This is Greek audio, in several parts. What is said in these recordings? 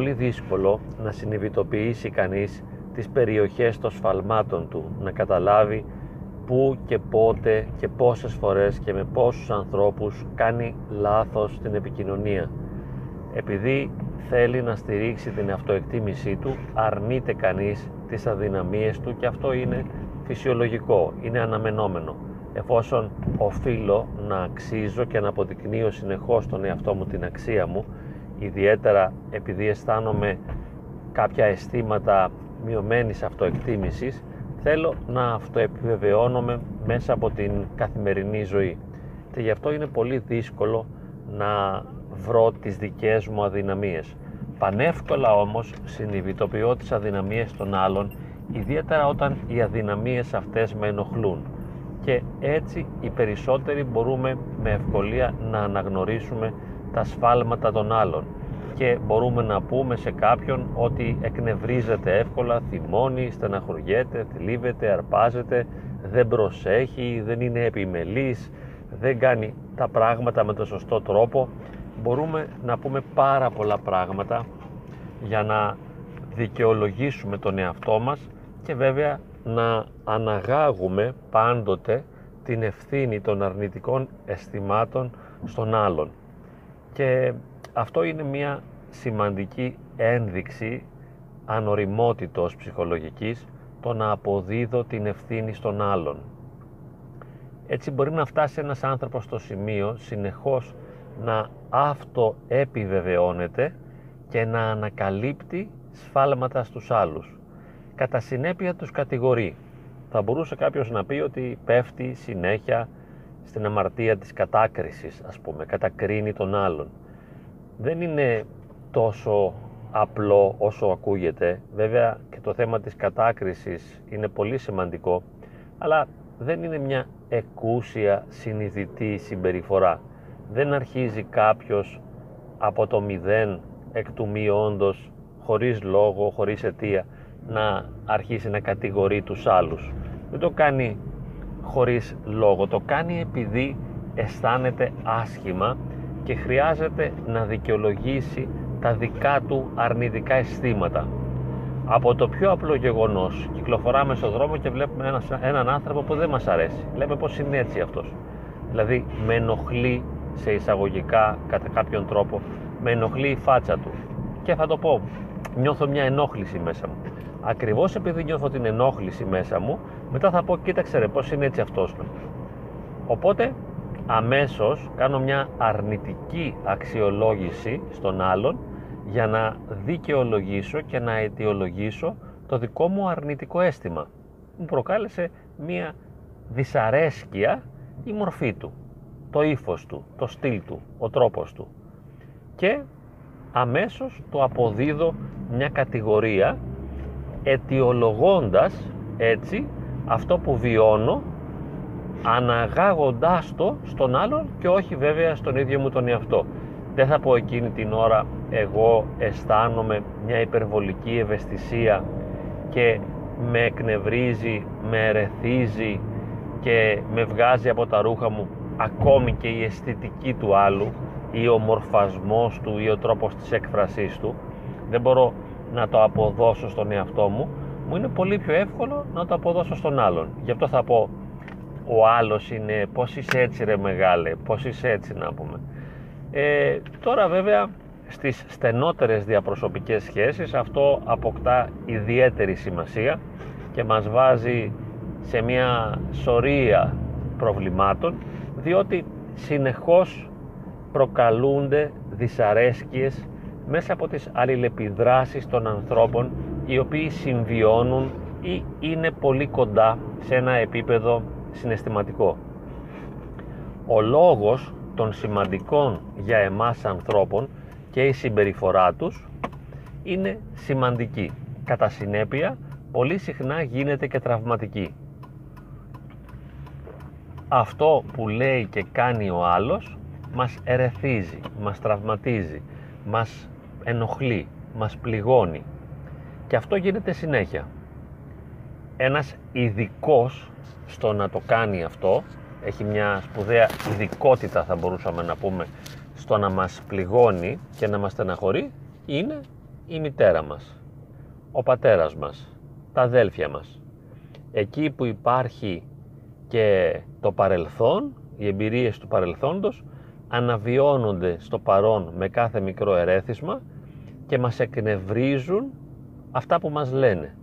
πολύ δύσκολο να συνειδητοποιήσει κανείς τις περιοχές των σφαλμάτων του, να καταλάβει πού και πότε και πόσες φορές και με πόσους ανθρώπους κάνει λάθος στην επικοινωνία. Επειδή θέλει να στηρίξει την αυτοεκτίμησή του, αρνείται κανείς τις αδυναμίες του και αυτό είναι φυσιολογικό, είναι αναμενόμενο. Εφόσον οφείλω να αξίζω και να αποδεικνύω συνεχώς τον εαυτό μου την αξία μου, ιδιαίτερα επειδή αισθάνομαι κάποια αισθήματα μειωμένης αυτοεκτίμησης, θέλω να αυτοεπιβεβαιώνομαι μέσα από την καθημερινή ζωή. Και γι' αυτό είναι πολύ δύσκολο να βρω τις δικές μου αδυναμίες. Πανεύκολα όμως συνειδητοποιώ τις αδυναμίες των άλλων, ιδιαίτερα όταν οι αδυναμίες αυτές με ενοχλούν. Και έτσι οι περισσότεροι μπορούμε με ευκολία να αναγνωρίσουμε τα σφάλματα των άλλων και μπορούμε να πούμε σε κάποιον ότι εκνευρίζεται εύκολα, θυμώνει, στεναχωριέται, θλίβεται, αρπάζεται, δεν προσέχει, δεν είναι επιμελής, δεν κάνει τα πράγματα με τον σωστό τρόπο. Μπορούμε να πούμε πάρα πολλά πράγματα για να δικαιολογήσουμε τον εαυτό μας και βέβαια να αναγάγουμε πάντοτε την ευθύνη των αρνητικών αισθημάτων στον άλλον. Και αυτό είναι μια σημαντική ένδειξη ανοριμότητος ψυχολογικής το να αποδίδω την ευθύνη στον άλλον. Έτσι μπορεί να φτάσει ένας άνθρωπος στο σημείο συνεχώς να αυτοεπιβεβαιώνεται και να ανακαλύπτει σφάλματα στους άλλους. Κατά συνέπεια τους κατηγορεί. Θα μπορούσε κάποιος να πει ότι πέφτει συνέχεια στην αμαρτία της κατάκρισης, ας πούμε, κατακρίνει τον άλλον. Δεν είναι τόσο απλό όσο ακούγεται. Βέβαια και το θέμα της κατάκρισης είναι πολύ σημαντικό, αλλά δεν είναι μια εκούσια συνειδητή συμπεριφορά. Δεν αρχίζει κάποιος από το μηδέν εκ του μη όντως, χωρίς λόγο, χωρίς αιτία, να αρχίσει να κατηγορεί τους άλλους. Δεν το κάνει χωρίς λόγο, το κάνει επειδή αισθάνεται άσχημα και χρειάζεται να δικαιολογήσει τα δικά του αρνητικά αισθήματα. Από το πιο απλό γεγονός, κυκλοφοράμε στον δρόμο και βλέπουμε ένας, έναν άνθρωπο που δεν μας αρέσει. Λέμε πως είναι έτσι αυτός. Δηλαδή με ενοχλεί σε εισαγωγικά κατά κάποιον τρόπο, με ενοχλεί η φάτσα του. Και θα το πω, νιώθω μια ενόχληση μέσα μου. Ακριβώς επειδή νιώθω την ενόχληση μέσα μου, μετά θα πω κοίταξε ρε πώς είναι έτσι αυτός. Οπότε αμέσως κάνω μια αρνητική αξιολόγηση στον άλλον για να δικαιολογήσω και να αιτιολογήσω το δικό μου αρνητικό αίσθημα. Μου προκάλεσε μία δυσαρέσκεια η μορφή του, το ύφος του, το στυλ του, ο τρόπος του. Και αμέσως το αποδίδω μια κατηγορία αιτιολογώντας έτσι αυτό που βιώνω αναγάγοντάς το στον άλλον και όχι βέβαια στον ίδιο μου τον εαυτό. Δεν θα πω εκείνη την ώρα εγώ αισθάνομαι μια υπερβολική ευαισθησία και με εκνευρίζει, με ερεθίζει και με βγάζει από τα ρούχα μου ακόμη και η αισθητική του άλλου ή ο μορφασμός του ή ο τρόπος της έκφρασής του δεν μπορώ να το αποδώσω στον εαυτό μου μου είναι πολύ πιο εύκολο να το αποδώσω στον άλλον. Γι' αυτό θα πω ο άλλος είναι πως είσαι έτσι ρε μεγάλε πως είσαι έτσι να πούμε. Ε, τώρα βέβαια στις στενότερες διαπροσωπικές σχέσεις αυτό αποκτά ιδιαίτερη σημασία και μας βάζει σε μια σωρία προβλημάτων διότι συνεχώς προκαλούνται δυσαρέσκειες μέσα από τις αλληλεπιδράσεις των ανθρώπων οι οποίοι συμβιώνουν ή είναι πολύ κοντά σε ένα επίπεδο συναισθηματικό. Ο λόγος των σημαντικών για εμάς ανθρώπων και η συμπεριφορά τους είναι σημαντική. Κατά συνέπεια, πολύ συχνά γίνεται και τραυματική. Αυτό που λέει και κάνει ο άλλος μας ερεθίζει, μας τραυματίζει, μας ενοχλεί, μας πληγώνει. Και αυτό γίνεται συνέχεια. Ένας ειδικός στο να το κάνει αυτό, έχει μια σπουδαία ειδικότητα θα μπορούσαμε να πούμε στο να μας πληγώνει και να μας στεναχωρεί είναι η μητέρα μας, ο πατέρας μας, τα αδέλφια μας. Εκεί που υπάρχει και το παρελθόν, οι εμπειρίες του παρελθόντος αναβιώνονται στο παρόν με κάθε μικρό ερέθισμα και μας εκνευρίζουν αυτά που μας λένε.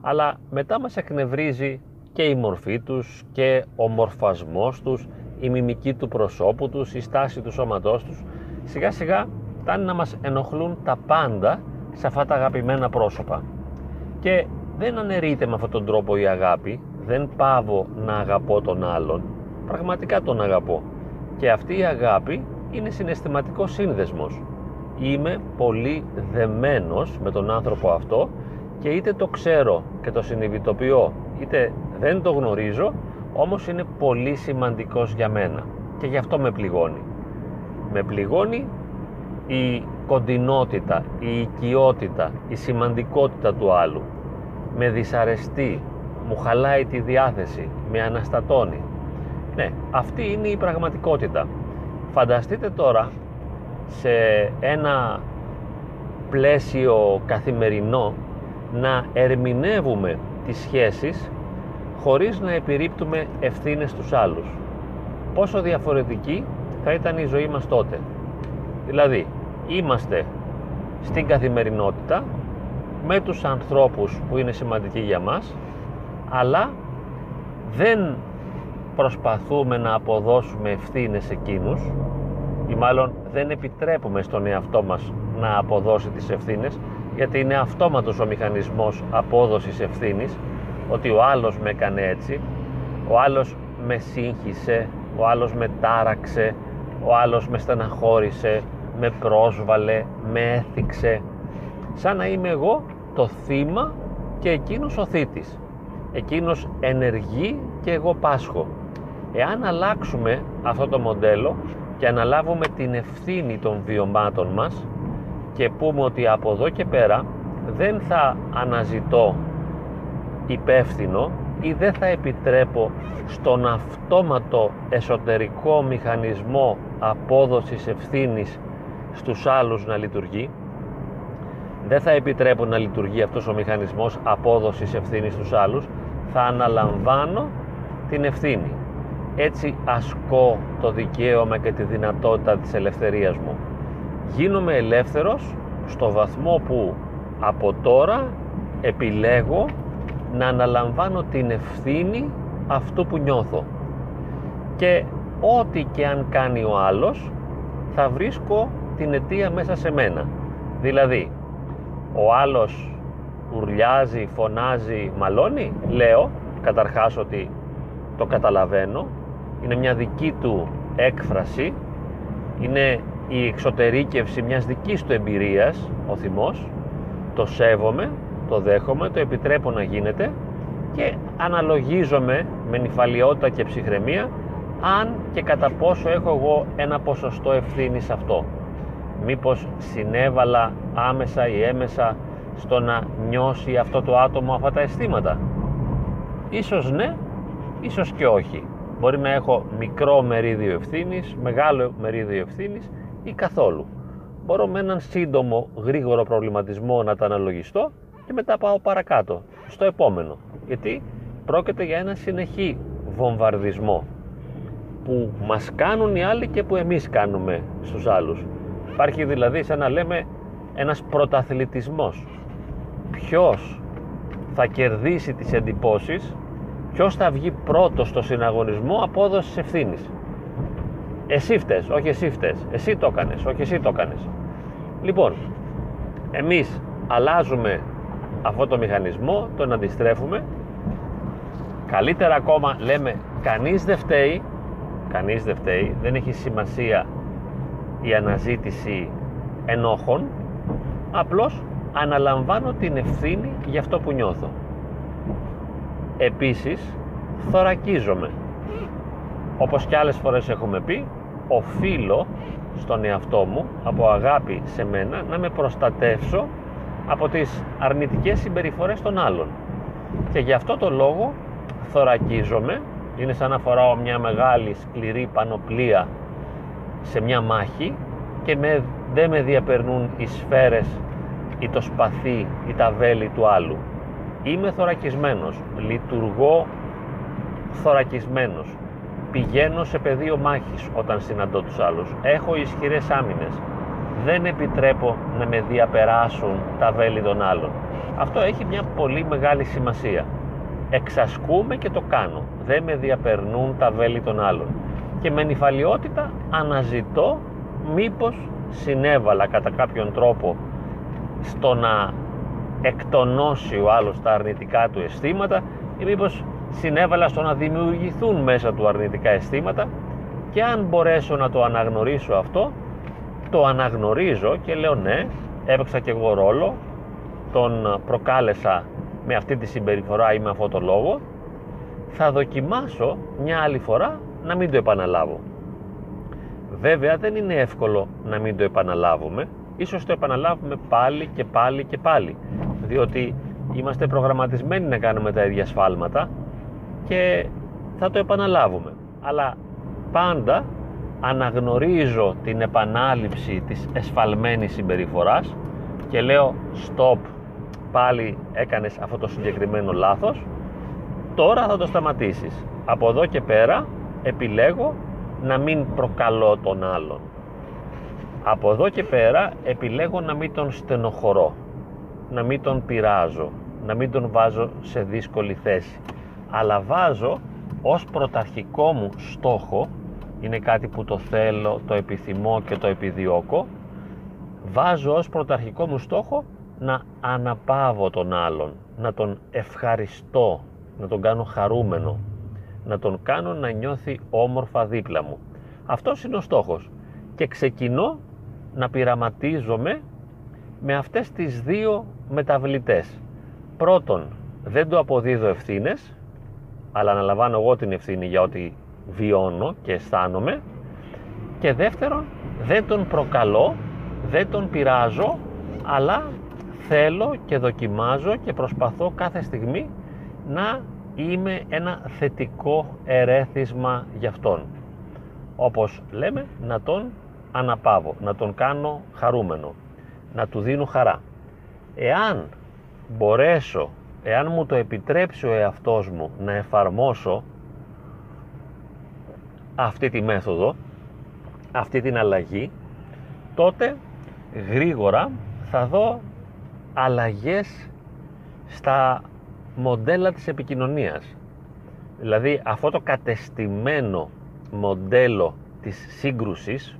Αλλά μετά μας εκνευρίζει και η μορφή τους και ο μορφασμός τους, η μιμική του προσώπου τους, η στάση του σώματός τους. Σιγά σιγά φτάνει να μας ενοχλούν τα πάντα σε αυτά τα αγαπημένα πρόσωπα. Και δεν αναιρείται με αυτόν τον τρόπο η αγάπη, δεν πάβω να αγαπώ τον άλλον, πραγματικά τον αγαπώ. Και αυτή η αγάπη είναι συναισθηματικό σύνδεσμος. Είμαι πολύ δεμένος με τον άνθρωπο αυτό και είτε το ξέρω και το συνειδητοποιώ, είτε δεν το γνωρίζω, όμως είναι πολύ σημαντικός για μένα και γι' αυτό με πληγώνει. Με πληγώνει η κοντινότητα, η οικειότητα, η σημαντικότητα του άλλου. Με δυσαρεστεί, μου χαλάει τη διάθεση, με αναστατώνει. Ναι, αυτή είναι η πραγματικότητα. Φανταστείτε τώρα σε ένα πλαίσιο καθημερινό να ερμηνεύουμε τις σχέσεις χωρίς να επιρρύπτουμε ευθύνες στους άλλους. Πόσο διαφορετική θα ήταν η ζωή μας τότε. Δηλαδή, είμαστε στην καθημερινότητα με τους ανθρώπους που είναι σημαντικοί για μας, αλλά δεν προσπαθούμε να αποδώσουμε ευθύνες εκείνους ή μάλλον δεν επιτρέπουμε στον εαυτό μας να αποδώσει τις ευθύνες γιατί είναι αυτόματος ο μηχανισμός απόδοσης ευθύνης ότι ο άλλος με έκανε έτσι, ο άλλος με σύγχυσε, ο άλλος με τάραξε, ο άλλος με στεναχώρησε, με πρόσβαλε, με έθιξε. Σαν να είμαι εγώ το θύμα και εκείνος ο θήτης. Εκείνος ενεργεί και εγώ πάσχω. Εάν αλλάξουμε αυτό το μοντέλο και αναλάβουμε την ευθύνη των βιωμάτων μας και πούμε ότι από εδώ και πέρα δεν θα αναζητώ υπεύθυνο ή δεν θα επιτρέπω στον αυτόματο εσωτερικό μηχανισμό απόδοσης ευθύνης στους άλλους να λειτουργεί. Δεν θα επιτρέπω να λειτουργεί αυτός ο μηχανισμός απόδοσης ευθύνης στους άλλους. Θα αναλαμβάνω την ευθύνη έτσι ασκώ το δικαίωμα και τη δυνατότητα της ελευθερίας μου. Γίνομαι ελεύθερος στο βαθμό που από τώρα επιλέγω να αναλαμβάνω την ευθύνη αυτού που νιώθω. Και ό,τι και αν κάνει ο άλλος θα βρίσκω την αιτία μέσα σε μένα. Δηλαδή ο άλλος ουρλιάζει, φωνάζει, μαλώνει λέω καταρχάς ότι το καταλαβαίνω είναι μια δική του έκφραση είναι η εξωτερήκευση μιας δικής του εμπειρίας ο θυμός το σέβομαι, το δέχομαι, το επιτρέπω να γίνεται και αναλογίζομαι με νυφαλιότητα και ψυχραιμία αν και κατά πόσο έχω εγώ ένα ποσοστό ευθύνης σε αυτό. Μήπως συνέβαλα άμεσα ή έμεσα στο να νιώσει αυτό το άτομο αυτά τα αισθήματα; Ίσως ναι, ίσως και όχι. Μπορεί να έχω μικρό μερίδιο ευθύνης, μεγάλο μερίδιο ευθύνης ή καθόλου. Μπορώ με έναν σύντομο, γρήγορο προβληματισμό να τα αναλογιστώ και μετά πάω παρακάτω, στο επόμενο. Γιατί πρόκειται για ένα συνεχή βομβαρδισμό που μας κάνουν οι άλλοι και που εμείς κάνουμε στους άλλους. Υπάρχει δηλαδή σαν να λέμε ένας πρωταθλητισμός. Ποιος θα κερδίσει τις εντυπώσεις, ποιος θα βγει πρώτος στο συναγωνισμό απόδοσης ευθύνης. Εσύ φταίς, όχι εσύ φταίς. Εσύ το έκανες, όχι εσύ το έκανες. Λοιπόν, εμείς αλλάζουμε αυτό το μηχανισμό, τον αντιστρέφουμε. Καλύτερα ακόμα λέμε κανείς δεν φταίει, κανείς δεν φταίει, δεν έχει σημασία η αναζήτηση ενόχων, απλώς αναλαμβάνω την ευθύνη για αυτό που νιώθω. Επίσης, θωρακίζομαι. Όπως και άλλες φορές έχουμε πει, οφείλω στον εαυτό μου, από αγάπη σε μένα, να με προστατεύσω από τις αρνητικές συμπεριφορές των άλλων. Και γι' αυτό το λόγο θωρακίζομαι, είναι σαν να φοράω μια μεγάλη σκληρή πανοπλία σε μια μάχη και με, δεν με διαπερνούν οι σφαίρες ή το σπαθί ή τα βέλη του άλλου. Είμαι θωρακισμένος, λειτουργώ θωρακισμένος. Πηγαίνω σε πεδίο μάχης όταν συναντώ τους άλλους. Έχω ισχυρές άμυνες. Δεν επιτρέπω να με διαπεράσουν τα βέλη των άλλων. Αυτό έχει μια πολύ μεγάλη σημασία. Εξασκούμε και το κάνω. Δεν με διαπερνούν τα βέλη των άλλων. Και με νυφαλιότητα αναζητώ μήπως συνέβαλα κατά κάποιον τρόπο στο να εκτονώσει ο άλλος τα αρνητικά του αισθήματα ή μήπως συνέβαλα στο να δημιουργηθούν μέσα του αρνητικά αισθήματα και αν μπορέσω να το αναγνωρίσω αυτό το αναγνωρίζω και λέω ναι έπαιξα και εγώ ρόλο τον προκάλεσα με αυτή τη συμπεριφορά ή με αυτό το λόγο θα δοκιμάσω μια άλλη φορά να μην το επαναλάβω βέβαια δεν είναι εύκολο να μην το επαναλάβουμε ίσως το επαναλάβουμε πάλι και πάλι και πάλι διότι είμαστε προγραμματισμένοι να κάνουμε τα ίδια σφάλματα και θα το επαναλάβουμε. Αλλά πάντα αναγνωρίζω την επανάληψη της εσφαλμένης συμπεριφοράς και λέω stop πάλι έκανες αυτό το συγκεκριμένο λάθος. Τώρα θα το σταματήσεις. Από εδώ και πέρα επιλέγω να μην προκαλώ τον άλλον από εδώ και πέρα επιλέγω να μην τον στενοχωρώ να μην τον πειράζω να μην τον βάζω σε δύσκολη θέση. Αλλά βάζω ως πρωταρχικό μου στόχο είναι κάτι που το θέλω, το επιθυμώ και το επιδιώκω βάζω ως πρωταρχικό μου στόχο να αναπαύω τον άλλον να τον ευχαριστώ να τον κάνω χαρούμενο να τον κάνω να νιώθει όμορφα δίπλα μου. Αυτός είναι ο στόχος. Και ξεκινώ να πειραματίζομαι με αυτές τις δύο μεταβλητές. Πρώτον δεν το αποδίδω ευθύνες αλλά αναλαμβάνω εγώ την ευθύνη για ό,τι βιώνω και αισθάνομαι. Και δεύτερον δεν τον προκαλώ δεν τον πειράζω αλλά θέλω και δοκιμάζω και προσπαθώ κάθε στιγμή να είμαι ένα θετικό ερέθισμα για αυτόν. Όπως λέμε να τον αναπαύω να τον κάνω χαρούμενο να του δίνω χαρά. Εάν μπορέσω εάν μου το επιτρέψει ο εαυτός μου να εφαρμόσω αυτή τη μέθοδο αυτή την αλλαγή τότε γρήγορα θα δω αλλαγές στα μοντέλα της επικοινωνίας. Δηλαδή αυτό το κατεστημένο μοντέλο της σύγκρουσης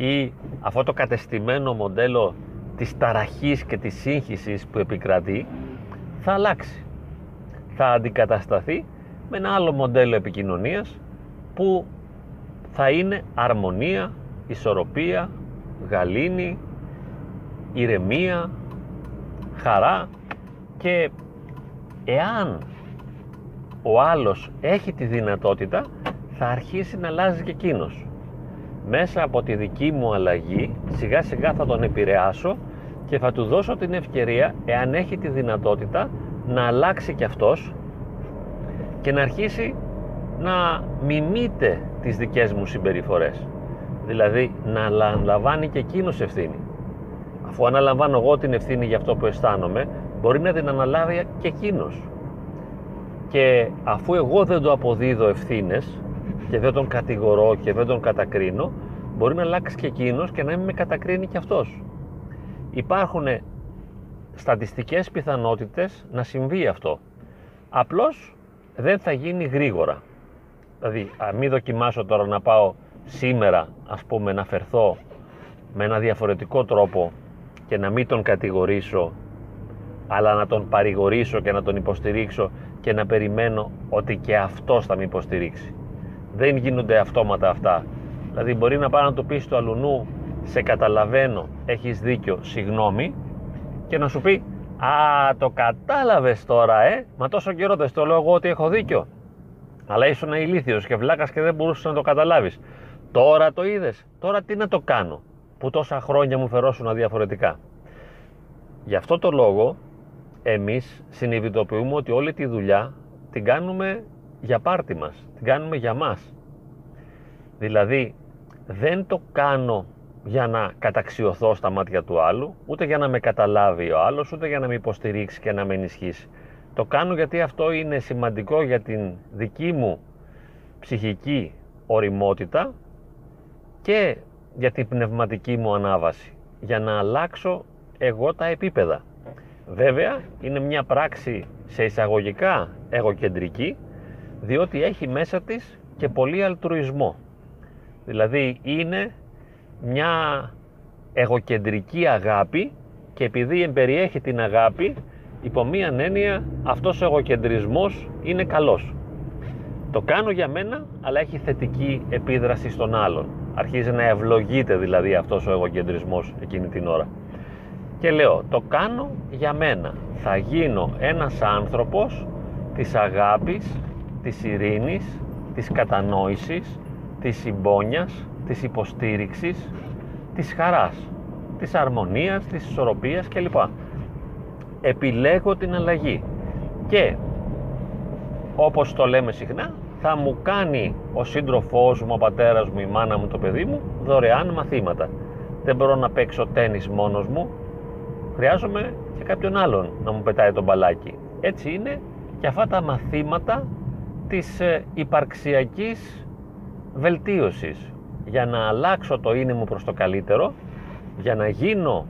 ή αυτό το κατεστημένο μοντέλο της ταραχής και της σύγχυσης που επικρατεί θα αλλάξει. Θα αντικατασταθεί με ένα άλλο μοντέλο επικοινωνίας που θα είναι αρμονία, ισορροπία, γαλήνη, ηρεμία, χαρά και εάν ο άλλος έχει τη δυνατότητα θα αρχίσει να αλλάζει και εκείνος μέσα από τη δική μου αλλαγή σιγά σιγά θα τον επηρεάσω και θα του δώσω την ευκαιρία εάν έχει τη δυνατότητα να αλλάξει και αυτός και να αρχίσει να μιμείται τις δικές μου συμπεριφορές. Δηλαδή να αναλαμβάνει και εκείνος ευθύνη. Αφού αναλαμβάνω εγώ την ευθύνη για αυτό που αισθάνομαι μπορεί να την αναλάβει και εκείνος. Και αφού εγώ δεν το αποδίδω ευθύνες και δεν τον κατηγορώ και δεν τον κατακρίνω μπορεί να αλλάξει και εκείνος και να μην με κατακρίνει και αυτός. Υπάρχουν στατιστικές πιθανότητες να συμβεί αυτό. Απλώς δεν θα γίνει γρήγορα. Δηλαδή α, μην δοκιμάσω τώρα να πάω σήμερα ας πούμε να φερθώ με ένα διαφορετικό τρόπο και να μην τον κατηγορήσω αλλά να τον παρηγορήσω και να τον υποστηρίξω και να περιμένω ότι και αυτός θα με υποστηρίξει δεν γίνονται αυτόματα αυτά. Δηλαδή μπορεί να πάει να το πει στο αλουνού σε καταλαβαίνω, έχεις δίκιο, συγγνώμη και να σου πει Α, το κατάλαβες τώρα, ε! Μα τόσο καιρό δεν στο λέω εγώ ότι έχω δίκιο. Αλλά ήσουν ηλίθιος και βλάκας και δεν μπορούσες να το καταλάβεις. Τώρα το είδες, τώρα τι να το κάνω, που τόσα χρόνια μου φερόσουν διαφορετικά. Γι' αυτό το λόγο εμείς συνειδητοποιούμε ότι όλη τη δουλειά την κάνουμε για πάρτι μας, την κάνουμε για μας. Δηλαδή δεν το κάνω για να καταξιωθώ στα μάτια του άλλου, ούτε για να με καταλάβει ο άλλος, ούτε για να με υποστηρίξει και να με ενισχύσει. Το κάνω γιατί αυτό είναι σημαντικό για την δική μου ψυχική οριμότητα και για την πνευματική μου ανάβαση. Για να αλλάξω εγώ τα επίπεδα. Βέβαια, είναι μια πράξη σε εισαγωγικά εγωκεντρική, διότι έχει μέσα της και πολύ αλτρουισμό. Δηλαδή, είναι μια εγωκεντρική αγάπη και επειδή εμπεριέχει την αγάπη, υπό μία έννοια αυτός ο εγωκεντρισμός είναι καλός. Το κάνω για μένα, αλλά έχει θετική επίδραση στον άλλον. Αρχίζει να ευλογείται δηλαδή αυτός ο εγωκεντρισμός εκείνη την ώρα. Και λέω, το κάνω για μένα. Θα γίνω ένας άνθρωπος της αγάπης, της ειρήνης, της κατανόησης, της συμπόνιας, της υποστήριξης, της χαράς, της αρμονίας, της ισορροπίας κλπ. Επιλέγω την αλλαγή και όπως το λέμε συχνά θα μου κάνει ο σύντροφός μου, ο πατέρας μου, η μάνα μου, το παιδί μου δωρεάν μαθήματα. Δεν μπορώ να παίξω τένις μόνος μου, χρειάζομαι και κάποιον άλλον να μου πετάει το μπαλάκι. Έτσι είναι και αυτά τα μαθήματα της ε, υπαρξιακής βελτίωσης για να αλλάξω το είναι μου προς το καλύτερο για να γίνω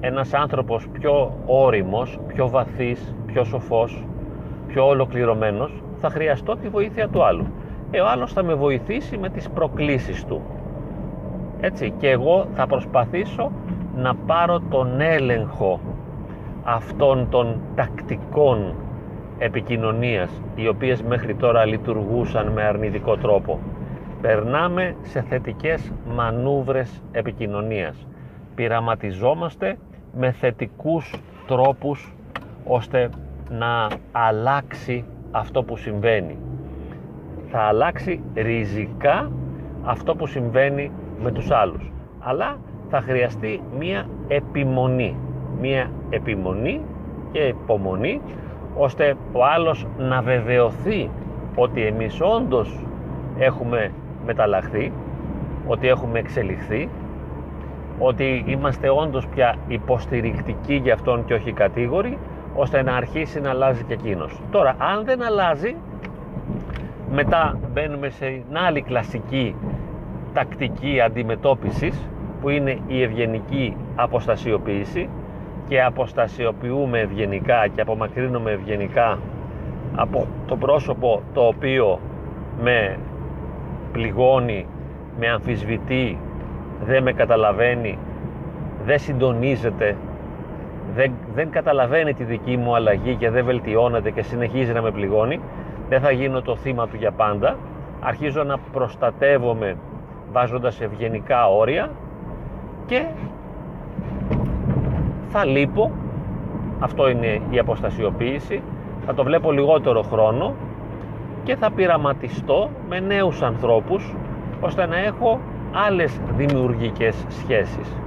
ένας άνθρωπος πιο όριμος, πιο βαθύς, πιο σοφός, πιο ολοκληρωμένος θα χρειαστώ τη βοήθεια του άλλου. Ε, ο άλλος θα με βοηθήσει με τις προκλήσεις του. Έτσι, και εγώ θα προσπαθήσω να πάρω τον έλεγχο αυτών των τακτικών επικοινωνίας οι οποίες μέχρι τώρα λειτουργούσαν με αρνητικό τρόπο. Περνάμε σε θετικές μανούβρες επικοινωνίας. Πειραματιζόμαστε με θετικούς τρόπους ώστε να αλλάξει αυτό που συμβαίνει. Θα αλλάξει ριζικά αυτό που συμβαίνει με τους άλλους. Αλλά θα χρειαστεί μία επιμονή. Μία επιμονή και υπομονή ώστε ο άλλος να βεβαιωθεί ότι εμείς όντως έχουμε μεταλλαχθεί, ότι έχουμε εξελιχθεί, ότι είμαστε όντως πια υποστηρικτικοί για αυτόν και όχι κατήγοροι, ώστε να αρχίσει να αλλάζει και εκείνος. Τώρα, αν δεν αλλάζει, μετά μπαίνουμε σε μια άλλη κλασική τακτική αντιμετώπισης που είναι η ευγενική αποστασιοποίηση και αποστασιοποιούμε ευγενικά και απομακρύνουμε ευγενικά από το πρόσωπο το οποίο με πληγώνει, με αμφισβητεί, δεν με καταλαβαίνει, δεν συντονίζεται, δεν, δεν καταλαβαίνει τη δική μου αλλαγή και δεν βελτιώνεται και συνεχίζει να με πληγώνει, δεν θα γίνω το θύμα του για πάντα. Αρχίζω να προστατεύομαι βάζοντας ευγενικά όρια και θα λείπω, αυτό είναι η αποστασιοποίηση, θα το βλέπω λιγότερο χρόνο και θα πειραματιστώ με νέους ανθρώπους ώστε να έχω άλλες δημιουργικές σχέσεις.